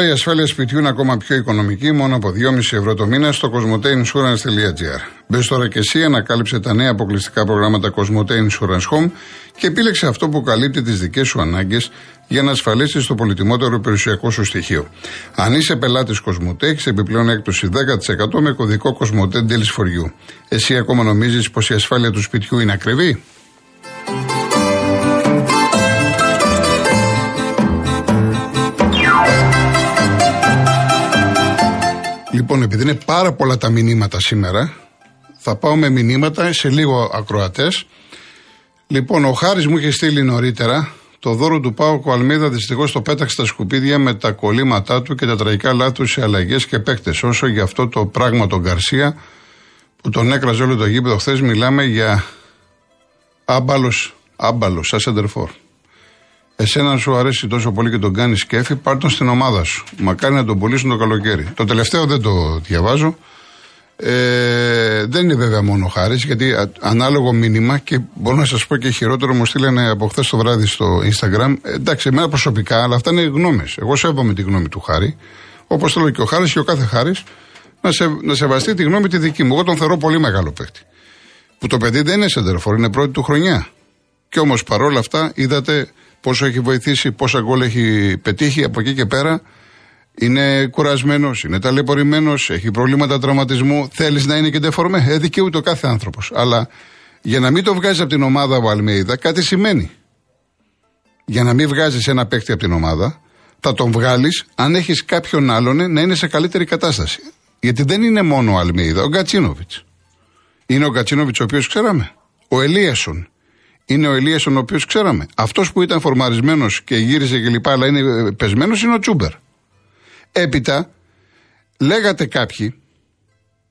Τώρα η ασφάλεια σπιτιού είναι ακόμα πιο οικονομική, μόνο από 2,5 ευρώ το μήνα στο cosmoteinsurance.gr. Μπες τώρα και εσύ, ανακάλυψε τα νέα αποκλειστικά προγράμματα Cosmote Insurance Home και επίλεξε αυτό που καλύπτει τις δικές σου ανάγκες για να ασφαλίσεις το πολυτιμότερο περιουσιακό σου στοιχείο. Αν είσαι πελάτης Cosmote, έχεις επιπλέον έκπτωση 10% με κωδικό Cosmote Deals for You. Εσύ ακόμα νομίζεις πως η ασφάλεια του σπιτιού είναι ακριβή; Λοιπόν, επειδή είναι πάρα πολλά τα μηνύματα σήμερα, θα πάω με μηνύματα σε λίγο ακροατές. Λοιπόν, ο Χάρης μου είχε στείλει νωρίτερα το δώρο του Πάου Αλμίδα δυστυχώς το πέταξε στα σκουπίδια με τα κολλήματά του και τα τραγικά λάθη σε αλλαγές και παίκτες. Όσο για αυτό το πράγμα τον Γκαρσία που τον έκραζε όλο το γήπεδο χθες, μιλάμε για άμπαλος, άμπαλος, σαν σεντερφόρ. Εσένα σου αρέσει τόσο πολύ και τον κάνεις σκέφη, πάρ τον στην ομάδα σου. Μακάρι να τον πουλήσουν το καλοκαίρι. Το τελευταίο δεν το διαβάζω. Ε, δεν είναι βέβαια μόνο χάρης, γιατί ανάλογο μήνυμα και μπορώ να σας πω και χειρότερο μου στείλανε από χθες το βράδυ στο Instagram. Ε, εντάξει, εμένα προσωπικά, αλλά αυτά είναι γνώμες. Εγώ σέβομαι τη γνώμη του χάρη. Όπως θέλω και ο χάρης και ο κάθε χάρης να, σε, να σεβαστεί τη γνώμη τη δική μου. Εγώ τον θεωρώ πολύ μεγάλο παίχτη. Που το παιδί δεν είναι σεντερφόρ, είναι πρώτη του χρονιά. Και όμως παρόλα αυτά είδατε πόσο έχει βοηθήσει, πόσα γκολ έχει πετύχει από εκεί και πέρα. Είναι κουρασμένος, είναι ταλαιπωρημένος, έχει προβλήματα τραυματισμού. Θέλεις να είναι και ντεφορμέ. Ε, δικαιούται ο κάθε άνθρωπος. Αλλά για να μην το βγάζεις από την ομάδα ο Αλμέιδα, κάτι σημαίνει. Για να μην βγάζεις ένα παίκτη από την ομάδα, θα τον βγάλεις αν έχεις κάποιον άλλον να είναι σε καλύτερη κατάσταση. Γιατί δεν είναι μόνο ο Αλμέιδα, ο Γκατσίνοβιτς. Είναι ο Γκατσίνοβιτς ο οποίος ξέραμε. Ο Ελίασον είναι ο Ελίασον ο οποίος ξέραμε. Αυτός που ήταν φορμαρισμένος και γύρισε και λοιπά, αλλά είναι πεσμένος, είναι ο Τσούμπερ. Έπειτα, λέγατε κάποιοι,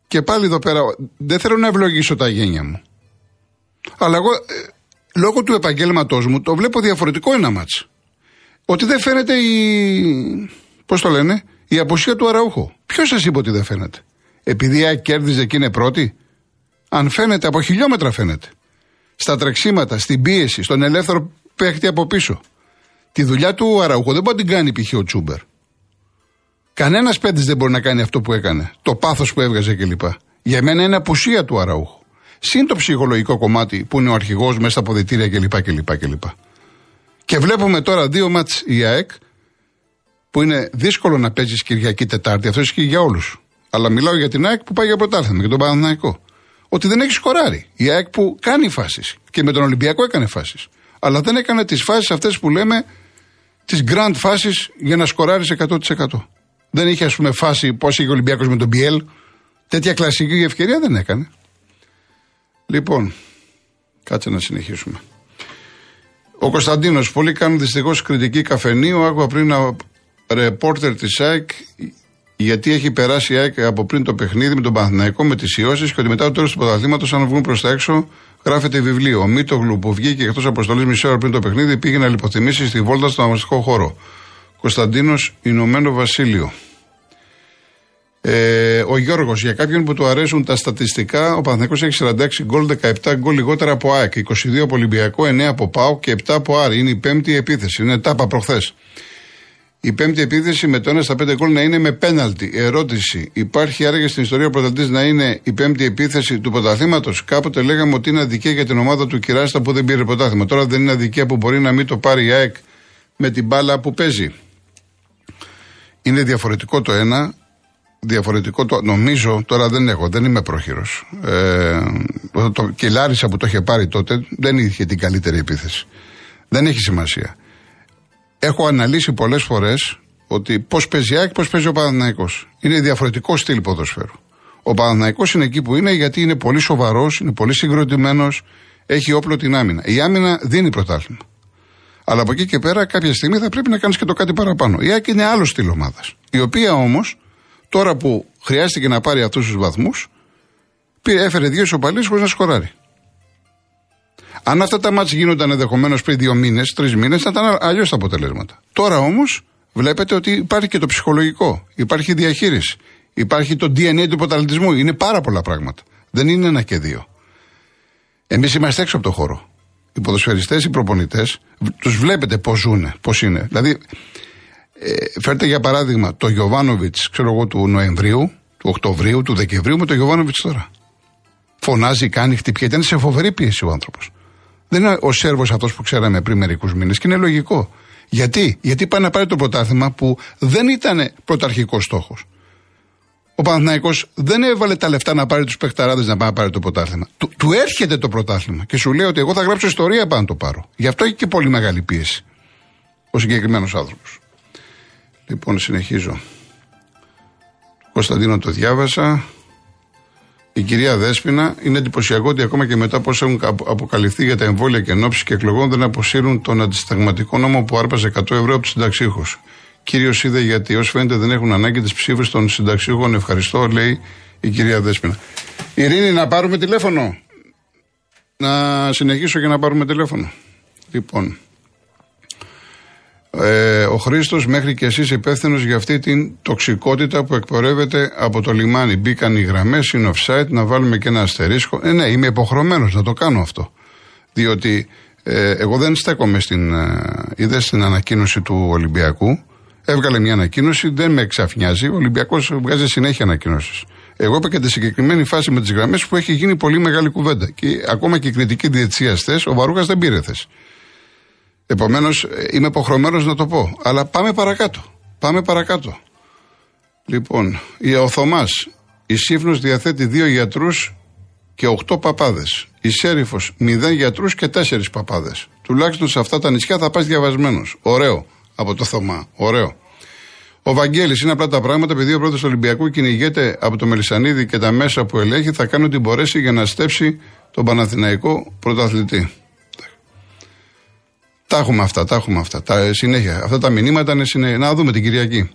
και πάλι εδώ πέρα, δεν θέλω να ευλογήσω τα γένια μου. Αλλά εγώ, ε, λόγω του επαγγέλματός μου, το βλέπω διαφορετικό ένα μάτς. Ότι δεν φαίνεται η. Πώς το λένε, η αποσία του Αραούχο. Ποιος σας είπε ότι δεν φαίνεται; Επειδή η κέρδιζε και είναι πρώτη. Αν φαίνεται, από χιλιόμετρα φαίνεται στα τρεξίματα, στην πίεση, στον ελεύθερο παίχτη από πίσω. Τη δουλειά του Αραούχο δεν μπορεί να την κάνει π.χ. ο Τσούμπερ. Κανένας παίκτης δεν μπορεί να κάνει αυτό που έκανε. Το πάθος που έβγαζε κλπ. Για μένα είναι απουσία του Αραούχου. Συν το ψυχολογικό κομμάτι που είναι ο αρχηγός μέσα στα αποδητήρια κλπ. κλπ, κλπ. Και βλέπουμε τώρα δύο μάτς η ΑΕΚ που είναι δύσκολο να παίζεις Κυριακή Τετάρτη. Αυτό ισχύει για όλους. Αλλά μιλάω για την ΑΕΚ που πάει για πρωτάθλημα και τον Παναθηναϊκό ότι δεν έχει σκοράρει. Η ΑΕΚ που κάνει φάσεις και με τον Ολυμπιακό έκανε φάσεις. Αλλά δεν έκανε τις φάσεις αυτές που λέμε τις grand φάσεις για να σκοράρει 100%. Δεν είχε, ας πούμε, φάση πώς είχε ο Ολυμπιακός με τον Πιέλ. Τέτοια κλασική ευκαιρία δεν έκανε. Λοιπόν, κάτσε να συνεχίσουμε. Ο Κωνσταντίνος, πολλοί κάνουν δυστυχώς κριτική καφενείο. Άκουγα πριν ένα ρεπόρτερ της ΑΕΚ γιατί έχει περάσει η ΑΕΚ από πριν το παιχνίδι με τον Παναθηναϊκό με τις ιώσεις και ότι μετά το τέλος του πρωταθλήματος, αν βγουν προς τα έξω, γράφεται βιβλίο. Ο Μίτογλου που βγήκε εκτός αποστολής μισή ώρα πριν το παιχνίδι πήγε να λιποθυμήσει στη βόλτα στον αγωνιστικό χώρο. Κωνσταντίνος Ηνωμένο Βασίλειο. Ε, ο Γιώργος, για κάποιον που του αρέσουν τα στατιστικά, ο Παναθηναϊκός έχει 46 γκολ, 17 γκολ λιγότερα από ΑΕΚ, 22 από Ολυμπιακό, 9 από ΠΑΟ και 7 από Άρη. Είναι η πέμπτη επίθεση. Είναι τάπα προχθές. Η πέμπτη επίθεση με το 1 στα 5 γκολ να είναι με πέναλτι. Ερώτηση. Υπάρχει άραγε στην ιστορία ο πρωταθλητής να είναι η πέμπτη επίθεση του πρωταθλήματος; Κάποτε λέγαμε ότι είναι αδικία για την ομάδα του Κυράστα που δεν πήρε πρωτάθλημα. Τώρα δεν είναι αδικία που μπορεί να μην το πάρει η ΑΕΚ με την μπάλα που παίζει. Είναι διαφορετικό το ένα. Διαφορετικό το. Νομίζω, τώρα δεν έχω, δεν είμαι πρόχειρος. Ε, το, και η Λάρισα που το είχε πάρει τότε δεν είχε την καλύτερη επίθεση. Δεν έχει σημασία έχω αναλύσει πολλές φορές ότι πώς παίζει η ΑΕΚ, πώς παίζει ο Παναναναϊκό. Είναι διαφορετικό στυλ ποδοσφαίρου. Ο Παναναναϊκό είναι εκεί που είναι γιατί είναι πολύ σοβαρός, είναι πολύ συγκροτημένος, έχει όπλο την άμυνα. Η άμυνα δίνει πρωτάθλημα. Αλλά από εκεί και πέρα κάποια στιγμή θα πρέπει να κάνεις και το κάτι παραπάνω. Η ΑΕΚ είναι άλλο στυλ ομάδας. Η οποία όμως, τώρα που χρειάστηκε να πάρει αυτούς τους βαθμούς, έφερε δύο ισοπαλίες χωρίς να σκοράρει. Αν αυτά τα μάτια γίνονταν ενδεχομένως πριν δύο μήνες, τρεις μήνες, θα ήταν αλλιώς τα αποτελέσματα. Τώρα όμως βλέπετε ότι υπάρχει και το ψυχολογικό. Υπάρχει διαχείριση. Υπάρχει το DNA του υποταλητισμού. Είναι πάρα πολλά πράγματα. Δεν είναι ένα και δύο. Εμείς είμαστε έξω από το χώρο. Οι ποδοσφαιριστές, οι προπονητές, τους βλέπετε πώς ζουν, πώς είναι. Δηλαδή, Ε, φέρτε για παράδειγμα το Γιωβάνοβιτς, ξέρω εγώ, του Νοεμβρίου, του Οκτωβρίου, του Δεκεμβρίου με το Γιωβάνοβιτς τώρα. Φωνάζει, κάνει, χτυπιέται. Είναι σε φοβερή πίεση ο άνθρωπος. Δεν είναι ο Σέρβος αυτός που ξέραμε πριν μερικούς μήνες και είναι λογικό. Γιατί, Γιατί πάει να πάρει το πρωτάθλημα που δεν ήταν πρωταρχικός στόχος. Ο Παναθναϊκό δεν έβαλε τα λεφτά να πάρει τους παιχταράδες να πάει να πάρει το πρωτάθλημα. Του, του έρχεται το πρωτάθλημα και σου λέει ότι εγώ θα γράψω ιστορία πάνω να το πάρω. Γι' αυτό έχει και πολύ μεγάλη πίεση ο συγκεκριμένος άνθρωπος. Λοιπόν, συνεχίζω. Κωνσταντίνο το διάβασα. Η κυρία Δέσπινα είναι εντυπωσιακό ότι ακόμα και μετά από όσα έχουν αποκαλυφθεί για τα εμβόλια και ενόψεις και εκλογών δεν αποσύρουν τον αντισταγματικό νόμο που άρπαζε 100 ευρώ από τους συνταξίχου. Κύριος είδε γιατί ως φαίνεται δεν έχουν ανάγκη τις ψήφους των συνταξίχων. Ευχαριστώ, λέει η κυρία Δέσπινα. Ειρήνη, να πάρουμε τηλέφωνο. Να συνεχίσω και να πάρουμε τηλέφωνο. Λοιπόν. Ε, ο Χρήστος, μέχρι και εσείς υπεύθυνος για αυτή την τοξικότητα που εκπορεύεται από το λιμάνι. Μπήκαν οι γραμμές, είναι offside, να βάλουμε και ένα αστερίσκο. Ε, ναι, είμαι υποχρεωμένος να το κάνω αυτό. Διότι ε, εγώ δεν στέκομαι στην. Ε, είδε στην ανακοίνωση του Ολυμπιακού. Έβγαλε μια ανακοίνωση, δεν με εξαφνιάζει. Ο Ολυμπιακός βγάζει συνέχεια ανακοίνωση. Εγώ είπα και τη συγκεκριμένη φάση με τις γραμμές που έχει γίνει πολύ μεγάλη κουβέντα. Και ακόμα και η κριτική διετσία θε, ο Βαρούγας δεν πήρε θέση. Επομένως, ε, είμαι υποχρεωμένος να το πω. Αλλά πάμε παρακάτω. Πάμε παρακάτω. Λοιπόν, ο Θωμά. Η Σύφνος διαθέτει δύο γιατρούς και οχτώ παπάδες. Η Σέριφος μηδέν γιατρούς και τέσσερις παπάδες. Τουλάχιστον σε αυτά τα νησιά θα πας διαβασμένος. Ωραίο από το Θωμά. Ωραίο. Ο Βαγγέλης είναι απλά τα πράγματα, επειδή ο πρώτο Ολυμπιακού κυνηγέται από το Μελισανίδη και τα μέσα που ελέγχει, θα κάνει ό,τι μπορέσει για να στέψει τον Παναθηναϊκό πρωταθλητή. Τα έχουμε αυτά, τα έχουμε αυτά. Τα, συνέχεια. Αυτά τα μηνύματα είναι συνέχεια. Να δούμε την Κυριακή.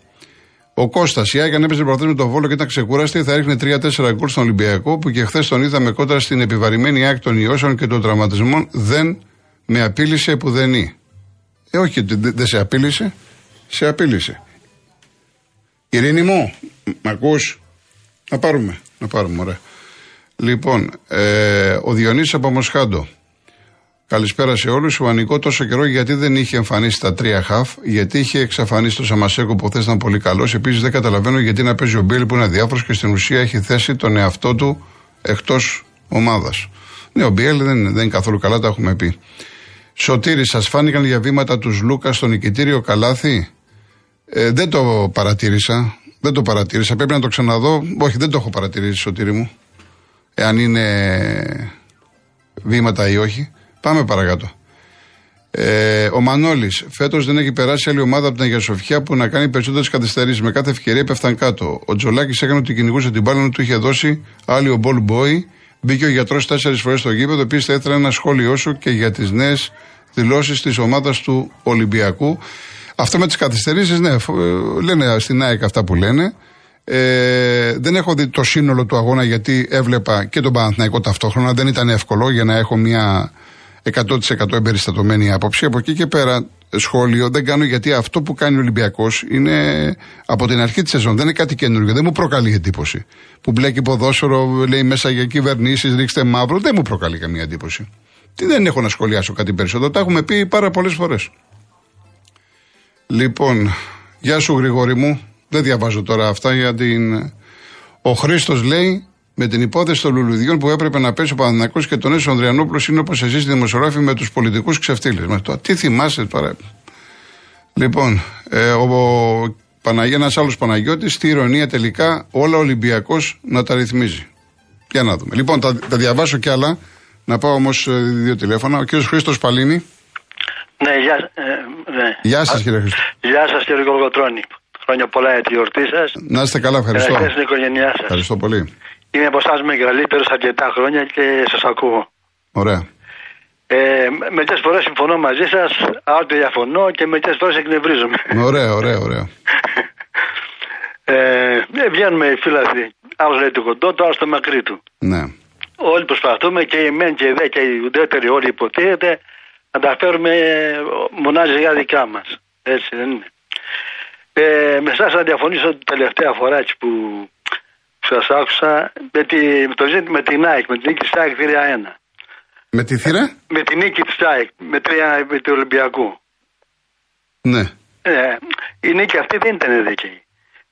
Ο Κώστας, η Άγια έπαιζε πρωτάθλημα με τον Βόλο και ήταν ξεκούραστη, θα έριχνε 3-4 γκολ στον Ολυμπιακό που και χθες τον είδαμε κόντρα στην επιβαρημένη άκρη των ιώσεων και των τραυματισμών. Δεν με απείλησε που δεν είναι. Ε, όχι, δεν σε απείλησε. Σε απείλησε. Ειρήνη μου, μ' ακούς; Να πάρουμε, να πάρουμε, ωραία. Λοιπόν, ε, ο Διονύσης από Μοσχάντο. Καλησπέρα σε όλους. Ο Ανικό τόσο καιρό γιατί δεν είχε εμφανίσει τα τρία χαφ, γιατί είχε εξαφανίσει το Σαμασέκο που χθε ήταν πολύ καλός. Επίσης δεν καταλαβαίνω γιατί να παίζει ο Μπίλ που είναι αδιάφορος και στην ουσία έχει θέσει τον εαυτό του εκτός ομάδας. Ναι, ο Μπιέλ δεν, δεν είναι καθόλου καλά, τα έχουμε πει. Σωτήρης, σας φάνηκαν για βήματα του Σλούκα στο νικητήριο καλάθι; Ε, δεν το παρατήρησα. Δεν το παρατήρησα. Πρέπει να το ξαναδώ. Όχι, δεν το έχω παρατηρήσει, Σωτήρη μου. Εάν είναι βήματα ή όχι. Πάμε παρακάτω. Ε, ο Μανώλης. Φέτος δεν έχει περάσει άλλη ομάδα από την Αγία Σοφιά που να κάνει περισσότερες καθυστερήσεις. Με κάθε ευκαιρία πέφταν κάτω. Ο Τζολάκης έκανε ότι κυνηγούσε την μπάλα του είχε δώσει άλλη ο ball boy. Μπήκε ο γιατρός τέσσερις φορές στο γήπεδο. Επίσης θα ήθελα ένα σχόλιο σου και για τις νέες δηλώσεις της ομάδας του Ολυμπιακού. Αυτό με τις καθυστερήσεις, ναι, ε, λένε στην ΑΕΚ αυτά που λένε. Ε, δεν έχω δει το σύνολο του αγώνα γιατί έβλεπα και τον Παναθηναϊκό ταυτόχρονα. Δεν ήταν εύκολο για να έχω μια 100% εμπεριστατωμένη άποψη. Από εκεί και πέρα σχόλιο δεν κάνω γιατί αυτό που κάνει ο Ολυμπιακός είναι από την αρχή της σεζόν. Δεν είναι κάτι καινούργιο. Δεν μου προκαλεί εντύπωση. Που μπλέκει ποδόσφαιρο, λέει μέσα για κυβερνήσεις, ρίξτε μαύρο. Δεν μου προκαλεί καμία εντύπωση. Τι δεν έχω να σχολιάσω κάτι περισσότερο. Τα έχουμε πει πάρα πολλές φορές. Λοιπόν, γεια σου Γρηγόρη μου. Δεν διαβάζω τώρα αυτά γιατί Ο Χρήστος λέει με την υπόθεση των λουλουδιών που έπρεπε να πέσει ο Παναθυνακό και τον Έσο Ανδριανόπουλο είναι όπως εσείς δημοσιογράφοι με τους πολιτικούς ξεφτύλες. Τι θυμάσαι τώρα. Λοιπόν, ε, ο, ο Παναγία, ένας άλλος Παναγιώτης, τι ηρωνία τελικά όλα ο Ολυμπιακός να τα ρυθμίζει. Για να δούμε. Λοιπόν, τα, τα διαβάσω κι άλλα. Να πάω όμως ε, δύο τηλέφωνα. Ο κύριος Χρήστος Παλίνη. Ναι, γεια, ε, ναι. γεια σας κύριε Χρήστο. Γεια σας κύριε Γολγοτρόνη. Χρόνια πολλά για τη γιορτή σας. Να είστε καλά, ευχαριστώ. Ευχαριστώ την οικογένειά σας. Ευχαριστώ πολύ. Είμαι από εσά μεγαλύτερο αρκετά χρόνια και σας ακούω. Ωραία. Ε, μερικές φορές συμφωνώ μαζί σας, άλλοτε διαφωνώ και μερικές φορές εκνευρίζομαι. Ωραία, ωραία, ωραία. ε, ε βγαίνουμε οι φίλαθλοι. Άλλος λέει το κοντό, το άλλος στο μακρύ του. Ναι. Όλοι προσπαθούμε και οι μεν και οι δε και οι ουδέτεροι όλοι υποτίθεται να τα φέρουμε μονάζει για δικά μας. Έτσι δεν είναι. Ε, με εσάς να διαφωνήσω την τελευταία φορά που Σας άκουσα με, τη, με, το, με την ΑΕΚ, με την νίκη της ΑΕΚ 3-1. Με τη θύρα; Με την νίκη της ΑΕΚ, με, 3, με του Ολυμπιακού. Ναι. Ε, η νίκη αυτή δεν ήταν δίκαιη.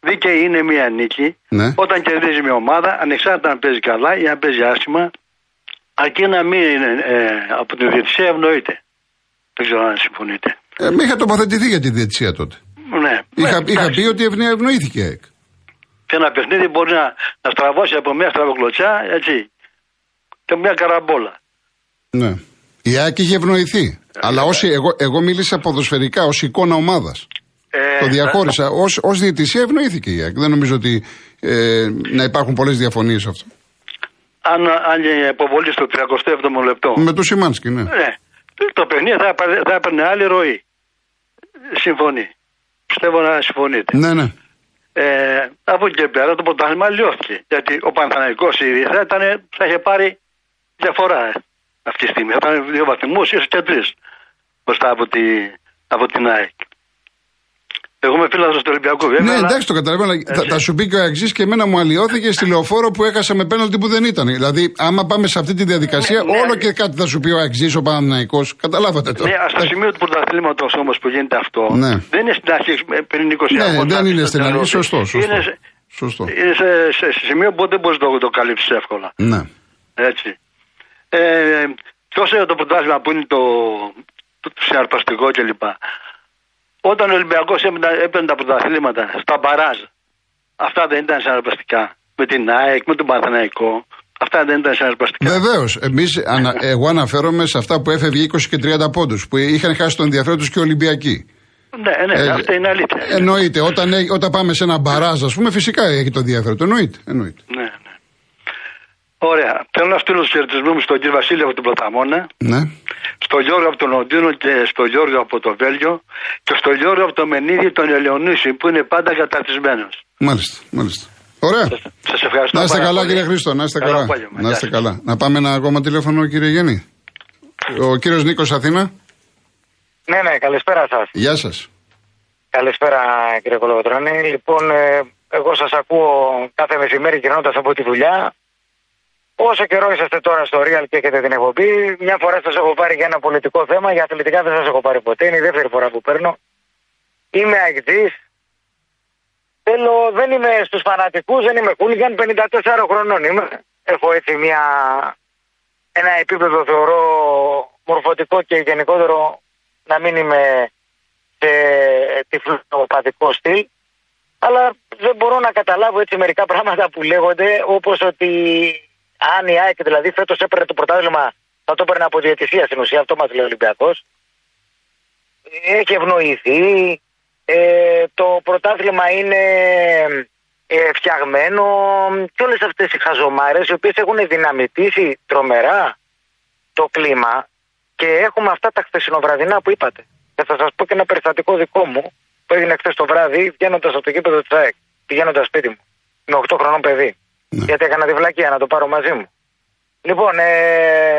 Δίκαιη είναι μια νίκη Ναι. όταν κερδίζει μια ομάδα, ανεξάρτητα αν παίζει καλά ή αν παίζει άσχημα, αρκεί να μην είναι ε, από την διαιτησία ευνοείται. Δεν ξέρω αν συμφωνείτε. Ε, με είχα τοποθετηθεί για τη διετησία τότε. Ναι. Είχα, Ε, είχα εντάξει. πει ότι ευνε- ευνοήθηκε η ΑΕΚ. Και ένα παιχνίδι μπορεί να, να στραβώσει από μια στραβοκλωτσιά, έτσι. Και μια καραμπόλα. Ναι. Η ΑΕΚ είχε ευνοηθεί. Αλλά όσοι, εγώ, εγώ μίλησα ποδοσφαιρικά, ως εικόνα ομάδας. Ε, Το διαχώρισα. Ως, ως διαιτησία ευνοήθηκε η ΑΕΚ. Δεν νομίζω ότι ε, να υπάρχουν πολλές διαφωνίες σε αυτό. Αν, αν η υποβολή στο 37ο λεπτό. Με το Σιμάνσκι, ναι. Ναι. Το παιχνίδι θα, έπαιρνε- θα έπαιρνε άλλη ροή. Συμφωνεί. Πιστεύω να συμφωνείτε. Ναι, ναι. Ε, από εκεί και πέρα το πρωτάθλημα λιώθηκε. Γιατί ο Παναθαναϊκός ήδη θα, ήταν, θα είχε πάρει διαφορά ε, αυτή τη στιγμή. Θα ήταν δύο βαθμούς, ίσως και τρεις μπροστά από, τη, από την ΑΕΚ. Εγώ είμαι φίλο του Ολυμπιακού, βέβαια. Ναι, αλλά- εντάξει, το καταλαβαίνω. αλλά Θα, θα σου πει και ο Αξή και εμένα μου αλλοιώθηκε στη λεωφόρο που έχασα με πέναλτι που δεν ήταν. Δηλαδή, άμα πάμε σε αυτή τη διαδικασία, Ναι, ναι. όλο και κάτι θα σου πει ο Αξή, ο Παναναναϊκό. Καταλάβατε το. Ναι, στο σημείο του πρωταθλήματο όμω που γίνεται αυτό, Ναι. δεν είναι στην αρχή ε, πριν 20 Ναι, αγώνες, δεν είναι στο στην αρχή. τέλος. Σωστό, σωστό. Είναι, σε- Σωστό. είναι σε, σε, σε σημείο που δεν μπορεί να το, το καλύψει εύκολα. Ναι. Έτσι. Ε, Ποιο είναι το πρωτάθλημα που είναι το, το, το συναρπαστικό κλπ. Όταν ο Ολυμπιακός έπαιρνε τα πρωταθλήματα στα μπαράζ, αυτά δεν ήταν συναρπαστικά. Με την ΑΕΚ, με τον Παναθηναϊκό, αυτά δεν ήταν συναρπαστικά. Βεβαίως. Εγώ αναφέρομαι σε αυτά που έφευγε 20 και 30 πόντους, που είχαν χάσει τον ενδιαφέρον τους και οι Ολυμπιακοί. Ναι, ναι, Ε, αυτή είναι αλήθεια. Εννοείται. Όταν, έ- όταν πάμε σε ένα μπαράζ, ας πούμε, φυσικά έχει το ενδιαφέρον. του. Εννοείται. εννοείται. Ναι, ναι. Ωραία. Θέλω να στείλω τους χαιρετισμούς μου στον κύριο Βασίλη από την Πρωταμόνα, Ναι. Στον Γιώργο από τον Λονδίνο και στον Γιώργο από το Βέλγιο και στον Γιώργο από το Μενίδη τον Ελεονίση που είναι πάντα καταρτισμένος. Μάλιστα. μάλιστα. Ωραία. Σα ευχαριστώ. Να είστε πάρα καλά, πολύ. κύριε Χρήστο. Να είστε Καλό καλά. απόγευμα. Να Γεια είστε σας. καλά. Να πάμε ένα ακόμα τηλέφωνο, κύριε Γέννη. Ο κύριος Νίκος Αθήνα. Ναι, ναι, καλησπέρα σας. Γεια σας. Καλησπέρα κύριε Κολοβοτρώνη. Λοιπόν, ε, εγώ σας ακούω κάθε μεσημέρι γυρνώντας από τη δουλειά. Όσο καιρό είσαστε τώρα στο Real και έχετε την εκπομπή, μια φορά σας έχω πάρει για ένα πολιτικό θέμα, για αθλητικά δεν σας έχω πάρει ποτέ. Είναι η δεύτερη φορά που παίρνω. Είμαι αεκτή. Θέλω, δεν είμαι στους φανατικούς, δεν είμαι χούλιγκαν, 54 χρονών είμαι. Έχω έτσι μια, ένα επίπεδο θεωρώ μορφωτικό και γενικότερο να μην είμαι σε τυφλοπαθικό στυλ. Αλλά δεν μπορώ να καταλάβω έτσι μερικά πράγματα που λέγονται, όπως ότι αν η ΑΕΚ δηλαδή φέτος έπαιρνε το πρωτάθλημα, θα το έπαιρνε από διαιτησία στην ουσία, αυτό μας λέει ο Ολυμπιακός. Έχει ευνοηθεί, ε, το πρωτάθλημα είναι ε, φτιαγμένο και όλες αυτές οι χαζομάρες οι οποίες έχουν δυναμητήσει τρομερά το κλίμα και έχουμε αυτά τα χθεσινοβραδινά που είπατε. Και θα σας πω και ένα περιστατικό δικό μου που έγινε χθες το βράδυ βγαίνοντας από το γήπεδο της ΑΕΚ. Πηγαίνοντας σπίτι μου. Με 8 χρονών παιδί. Ναι. Γιατί έκανα τη βλακία να το πάρω μαζί μου. Λοιπόν, ε,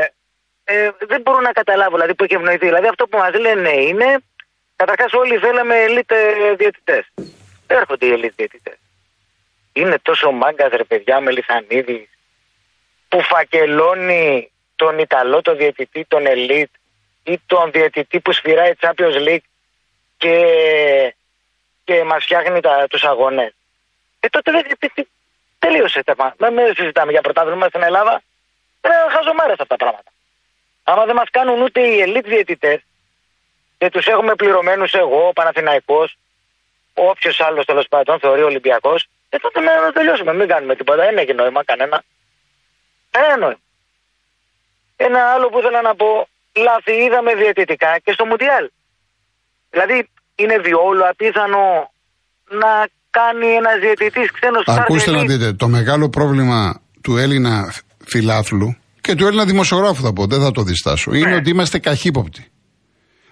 ε, δεν μπορώ να καταλάβω δηλαδή που έχει ευνοηθεί. Δηλαδή αυτό που μας λένε είναι καταρχάς όλοι θέλαμε ελίτ διαιτητές. Έρχονται οι ελίτ διαιτητές. Είναι τόσο μάγκα ρε παιδιά με Λιθανίδη που φακελώνει τον Ιταλό, τον διαιτητή, τον Ελίτ ή τον διαιτητή που σφυράει Champions League και, και μας φτιάχνει τα, τους αγώνες. Ε, τότε δεν τι- τι- τελείωσε το θέμα. Δεν με συζητάμε για πρωτάθλημα στην Ελλάδα. Είναι χαζομάρες αυτά τα πράγματα. Άμα δεν μας κάνουν ούτε οι ελίτ διαιτητές και τους έχουμε πληρωμένους εγώ, ο Παναθηναϊκός, όποιος άλλος τέλος πάντων θεωρεί ο Ολυμπιακός, ε, τότε να να τελειώσουμε. Μην κάνουμε τίποτα. Δεν έχει νόημα κανένα. Κανένα νόημα. Ένα άλλο που ήθελα να πω, λάθη είδαμε διαιτητικά και στο Μουντιάλ. Δηλαδή είναι διόλου απίθανο να κάνει ένα διαιτητής ξένος Ακούστε να δείτε, το μεγάλο πρόβλημα του Έλληνα φιλάθλου και του Έλληνα δημοσιογράφου θα πω, δεν θα το διστάσω, είναι Ναι. ότι είμαστε καχύποπτοι.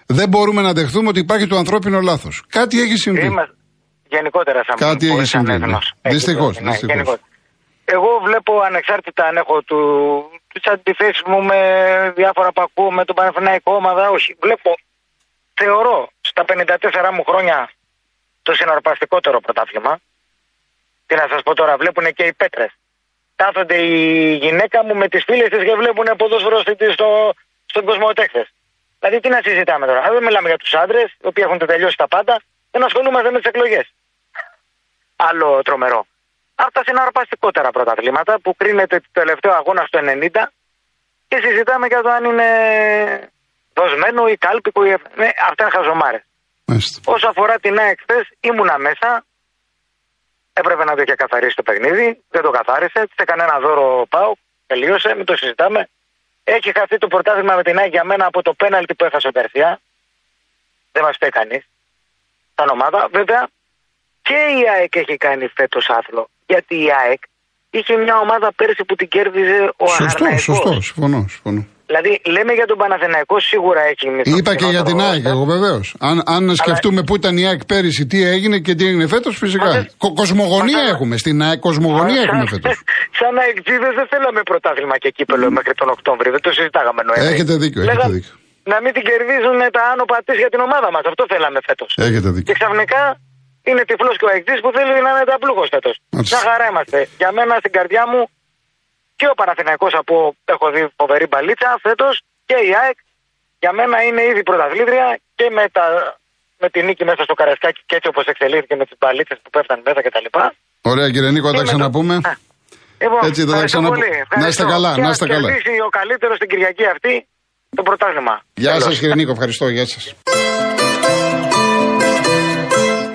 Δεν μπορούμε να δεχθούμε ότι υπάρχει το ανθρώπινο λάθος. Κάτι έχει συμβεί. Είμαστε γενικότερα σαν Κάτι έχει σαν συμβεί, ναι. έθνος. Έχει Δυστυχώς, συμβεί, ναι, δυστυχώς. γενικότερα. Εγώ βλέπω ανεξάρτητα αν έχω του, τις αντιθέσεις μου με διάφορα που ακούω με τον Παναθηναϊκό ομάδα, όχι. Βλέπω, θεωρώ στα 54 μου χρόνια το συναρπαστικότερο πρωτάθλημα. Τι να σας πω τώρα, βλέπουν και οι πέτρες. Κάθονται η γυναίκα μου με τις φίλες της και βλέπουν ποδόσφαιρο στη- στο, στον κοσμοτέχτες. Δηλαδή τι να συζητάμε τώρα; Αν δεν μιλάμε για τους άντρες, οι οποίοι έχουν τελειώσει τα πάντα, δεν ασχολούμαστε με τις εκλογές. Άλλο τρομερό. Αυτά συναρπαστικότερα πρωταθλήματα που κρίνεται το τελευταίο αγώνα στο 90 και συζητάμε για το αν είναι δοσμένο ή κάλπικο. Ή... Ναι, αυτά είναι χαζομάρες. Όσο αφορά την ΑΕΚ χθες, ήμουνα μέσα. Έπρεπε να το είχε καθαρίσει το παιχνίδι. Δεν το καθάρισε. Τη έκανε ένα δώρο πάω. Τελείωσε. Μην το συζητάμε. Έχει χαθεί το πρωτάθλημα με την ΑΕΚ για μένα από το πέναλτι που έχασε ο Γκαρσιά. Δεν μας φταίει κανείς. Σαν ομάδα. Βέβαια και η ΑΕΚ έχει κάνει φέτος άθλο. Γιατί η ΑΕΚ είχε μια ομάδα πέρσι που την κέρδιζε ο Σωστό, σωστό. Συμφωνώ, συμφωνώ. Δηλαδή, λέμε για τον Παναθηναϊκό σίγουρα έχει μισθό. Είπα και για την ΑΕΚ, εγώ βεβαίως. Αν, αν Αλλά... σκεφτούμε πού ήταν η ΑΕΚ πέρυσι, τι έγινε και τι έγινε φέτος, φυσικά. Μα, Κο, κοσμογονία μα, έχουμε. Στην ΑΕΚ κοσμογονία μα, έχουμε φέτος. Σαν αεκτζίδε δεν θέλαμε πρωτάθλημα και κύπελο mm. μέχρι τον Οκτώβριο. Δεν το συζητάγαμε Νοέμβρη. Έχετε δίκιο. Έχετε δίκιο. Να μην την κερδίζουν τα άνω πατής για την ομάδα μας. Αυτό θέλαμε φέτος. Έχετε δίκιο. Και ξαφνικά είναι τυφλός και ο αεκτζή που θέλει να είναι ταπλούχο φέτος. Μια χαρά είμαστε. Για μένα στην καρδιά μου και ο Παναθηναϊκός από έχω δει φοβερή μπαλίτσα φέτος και η ΑΕΚ για μένα είναι ήδη πρωταθλήτρια και με, τα, με τη νίκη μέσα στο Καρασκάκι και έτσι όπως εξελίχθηκε με τις μπαλίτσες που πέφτανε μέσα κτλ. Ωραία κύριε Νίκο, θα τα ξαναπούμε. Το... Λοιπόν, έτσι θα τα ξαναπούμε. Να είστε καλά, να είστε καλά. ο καλύτερος στην Κυριακή αυτή το πρωτάθλημα. Γεια σας κύριε Νίκο, ευχαριστώ. Γεια σας.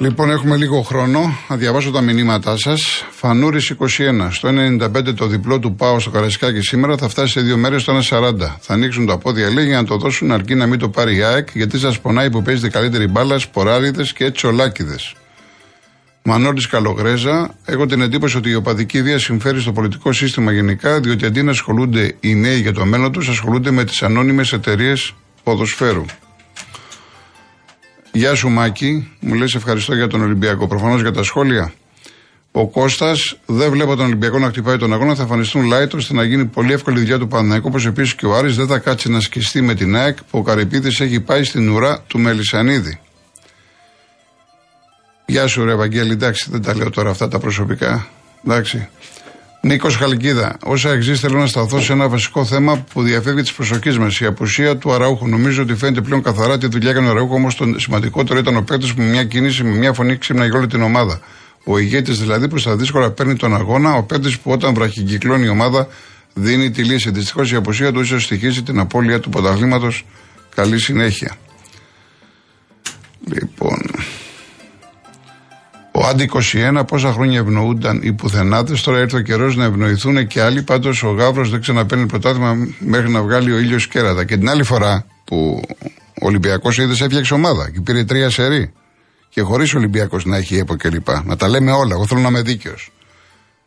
Λοιπόν, έχουμε λίγο χρόνο να διαβάσω τα μηνύματά σας. Φανούρης 21. Στο 1,95 το διπλό του Πάω στο Καρασκάκι σήμερα θα φτάσει σε δύο μέρες στο 1,40. Θα ανοίξουν τα πόδια, λέει, για να το δώσουν αρκεί να μην το πάρει η ΑΕΚ, γιατί σας πονάει που παίζετε καλύτερη μπάλα, σποράριδες και τσολάκιδες. Μανώλης Καλογρέζα, έχω την εντύπωση ότι η οπαδική βία συμφέρει στο πολιτικό σύστημα γενικά, διότι αντί να ασχολούνται οι νέοι για το μέλλον τους, ασχολούνται με τις ανώνυμες εταιρείες ποδοσφαίρου. Γεια σου Μάκη, μου λες ευχαριστώ για τον Ολυμπιακό. Προφανώς για τα σχόλια. Ο Κώστας δεν βλέπω τον Ολυμπιακό να χτυπάει τον αγώνα. Θα εμφανιστούν light ώστε να γίνει πολύ εύκολη δουλειά του Παναναϊκού. Όπως επίσης και ο Άρης δεν θα κάτσει να σκιστεί με την ΑΕΚ που ο Καρυπίδης έχει πάει στην ουρά του Μελισανίδη. Γεια σου, ρε Ευαγγέλη. Εντάξει, δεν τα λέω τώρα αυτά τα προσωπικά. Εντάξει. Νίκος Χαλκίδα. Όσα εξής θέλω να σταθώ σε ένα βασικό θέμα που διαφεύγει της προσοχής μας. Η απουσία του Αραούχου. Νομίζω ότι φαίνεται πλέον καθαρά τη δουλειά έκανε ο Αραούχο, όμως το σημαντικότερο ήταν ο παίκτης που με μια κίνηση, με μια φωνή ξύπνα για όλη την ομάδα. Ο ηγέτης δηλαδή που στα δύσκολα παίρνει τον αγώνα, ο παίκτης που όταν βραχυγκυκλώνει η ομάδα δίνει τη λύση. Δυστυχώς η απουσία του ίσως στοιχήσει την απώλεια του πρωταθλήματος. Καλή συνέχεια. Λοιπόν. Ο Άντι 21, πόσα χρόνια ευνοούνταν οι πουθενάτες, τώρα ήρθε ο καιρός να ευνοηθούν και άλλοι. Πάντως ο Γαύρος δεν ξαναπαίνει πρωτάθλημα μέχρι να βγάλει ο ήλιος κέρατα. Και την άλλη φορά που ο Ολυμπιακός είδε έφτιαξε ομάδα και πήρε τρία σερή. Και χωρίς ο Ολυμπιακός να έχει έπο κλπ. Να τα λέμε όλα. Εγώ θέλω να είμαι δίκαιος.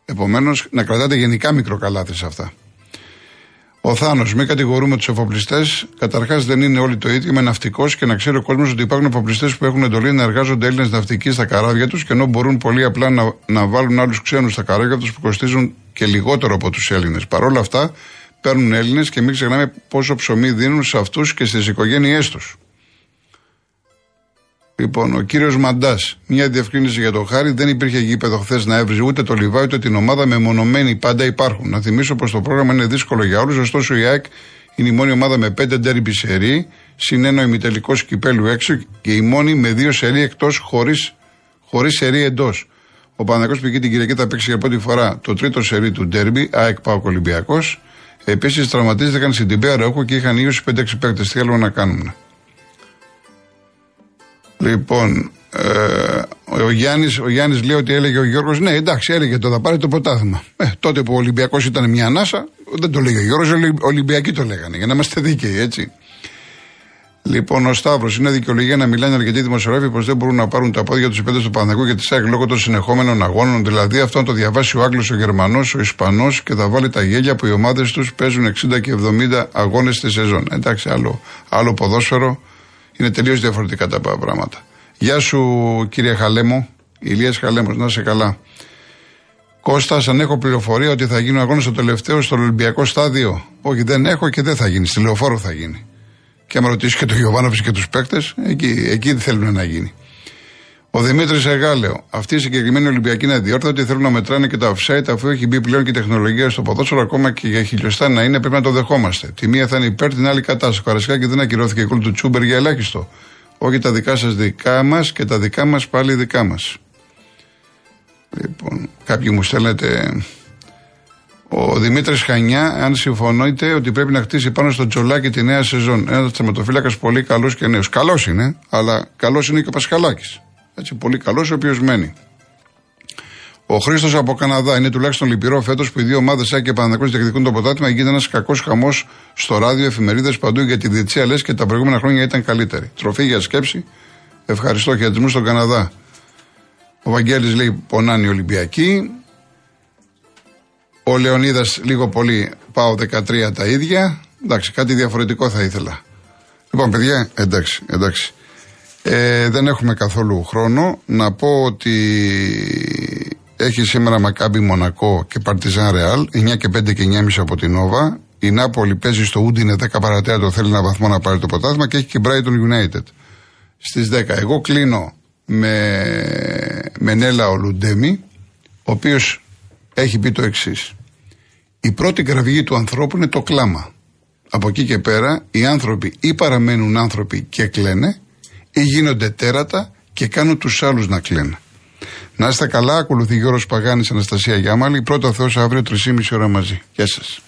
Επομένως, να κρατάτε γενικά μικροκαλάθι σε αυτά. Ο Θάνος, μην κατηγορούμε τους εφοπλιστές. Καταρχάς, δεν είναι όλοι το ίδιο. Είμαι ναυτικός και να ξέρει ο κόσμος ότι υπάρχουν εφοπλιστές που έχουν εντολή να εργάζονται Έλληνες ναυτικοί στα καράβια τους και ενώ μπορούν πολύ απλά να, να βάλουν άλλους ξένους στα καράβια τους που κοστίζουν και λιγότερο από τους Έλληνες. Παρ' όλα αυτά, παίρνουν Έλληνες και μην ξεχνάμε πόσο ψωμί δίνουν σε αυτούς και στις οικογένειές τους. Λοιπόν, ο κύριος Μαντάς, μια διευκρίνηση για το χάρη. Δεν υπήρχε γήπεδο χθες να έβριζε ούτε το Λιβάι ούτε την ομάδα. Μεμονωμένοι πάντα υπάρχουν. Να θυμίσω πως το πρόγραμμα είναι δύσκολο για όλους. Ωστόσο, η ΑΕΚ είναι η μόνη ομάδα με πέντε ντέρμπι σερή, συν ένα ημιτελικό κυπέλου έξω και η μόνη με δύο σερή εκτός χωρίς χωρίς σερή εντός. Ο Παναγιώ πηγαίνει την Κυριακή θα παίξει για πρώτη φορά το τρίτο σερή του ντέρμπι, ΑΕΚ Πάο Ολυμπιακός. Επίσης, τραυματίστηκαν στην Τιμπέα και είχαν ίωση 5-6 παίκτες. Τι θέλουμε να κάνουμε. Λοιπόν, ε, ο Γιάννης ο Γιάννης λέει ότι έλεγε ο Γιώργος, ναι, εντάξει, έλεγε το θα πάρει το πρωτάθλημα. Ε, τότε που ο Ολυμπιακός ήταν μια ανάσα, δεν το λέγει ο Γιώργος, οι Ολυμπιακοί το λέγανε, για να είμαστε δίκαιοι, έτσι. Λοιπόν, ο Σταύρος είναι δικαιολογία να μιλάνε αρκετοί δημοσιογράφοι πως δεν μπορούν να πάρουν τα πόδια τους πέντε του Παναγού και τη ΣΑΚ λόγω των συνεχόμενων αγώνων. Δηλαδή, αυτό να το διαβάσει ο Άγγλος, ο Γερμανός, ο Ισπανός και θα βάλει τα γέλια που οι ομάδες τους παίζουν 60 και 70 αγώνες τη σεζόν. Εντάξει, άλλο, άλλο ποδόσφαιρο. Είναι τελείως διαφορετικά τα πράγματα. Γεια σου κύριε Χαλέμο, Ηλίας Χαλέμος, να είσαι καλά. Κώστα, αν έχω πληροφορία ότι θα γίνει ο αγώνας στο τελευταίο στο Ολυμπιακό στάδιο. Όχι, δεν έχω και δεν θα γίνει. Στη λεωφόρο θα γίνει. Και άμα ρωτήσεις και τον Γιωβάνοβιτ και τους παίκτες, εκεί, εκεί θέλουν να γίνει. Ο Δημήτρης Εγάλεο. Αυτή η συγκεκριμένη Ολυμπιακή είναι αδιόρθωτη. Θέλουν να μετράνε και τα offside αφού έχει μπει πλέον και η τεχνολογία στο ποδόσφαιρο. Ακόμα και για χιλιοστά να είναι πρέπει να το δεχόμαστε. Τη μία θα είναι υπέρ, την άλλη κατά. Στο Καρασκάκι δεν ακυρώθηκε η κούλ του Τσούμπερ για ελάχιστο. Όχι τα δικά σας δικά μας και τα δικά μας πάλι δικά μας. Λοιπόν, κάποιοι μου στέλνετε. Ο Δημήτρης Χανιά, αν συμφωνείτε ότι πρέπει να χτίσει πάνω στο τζολάκι τη νέα σεζόν. Ένας θεματοφύλακας πολύ καλός και νέος. Καλός είναι, αλλά καλός είναι και ο Πασχαλάκης. Έτσι, πολύ καλός, ο οποίος μένει. Ο Χρήστος από Καναδά είναι τουλάχιστον λυπηρό φέτος που οι δύο ομάδες ΑΚ και Παναγενικό διεκδικούν το ποτάτημα. Γίνεται ένας κακός χαμός στο ράδιο, εφημερίδες παντού για τη διετσία λες και τα προηγούμενα χρόνια ήταν καλύτερη. Τροφή για σκέψη. Ευχαριστώ. Χαιρετισμού στον Καναδά. Ο Βαγγέλης λέει πονάνε οι Ολυμπιακοί. Ο Λεωνίδας λίγο πολύ πάω 13 τα ίδια. Εντάξει, κάτι διαφορετικό θα ήθελα. Λοιπόν, παιδιά, εντάξει, εντάξει. Ε, δεν έχουμε καθόλου χρόνο. Να πω ότι έχει σήμερα Μακάμπι Μονακό και Παρτιζάν Ρεάλ, 9 και 5 και 9,5 από την Νόβα. Η Νάπολη παίζει στο Ούντι, είναι 10 παρατέταρτο, θέλει ένα βαθμό να πάρει το ποτάσμα και έχει και Brighton United στις 10. Εγώ κλείνω με, με Νέλα ο Λουντέμι, ο οποίος έχει πει το εξής. Η πρώτη κραυγή του ανθρώπου είναι το κλάμα. Από εκεί και πέρα οι άνθρωποι ή παραμένουν άνθρωποι και κλαίνε ή γίνονται τέρατα και κάνουν τους άλλους να κλαίνε. Να είστε καλά, ακολουθεί Γιώργος Παγάνης, Αναστασία Γιάμαλη, πρώτο Θεός αύριο 3,5 ώρα μαζί. Γεια σας.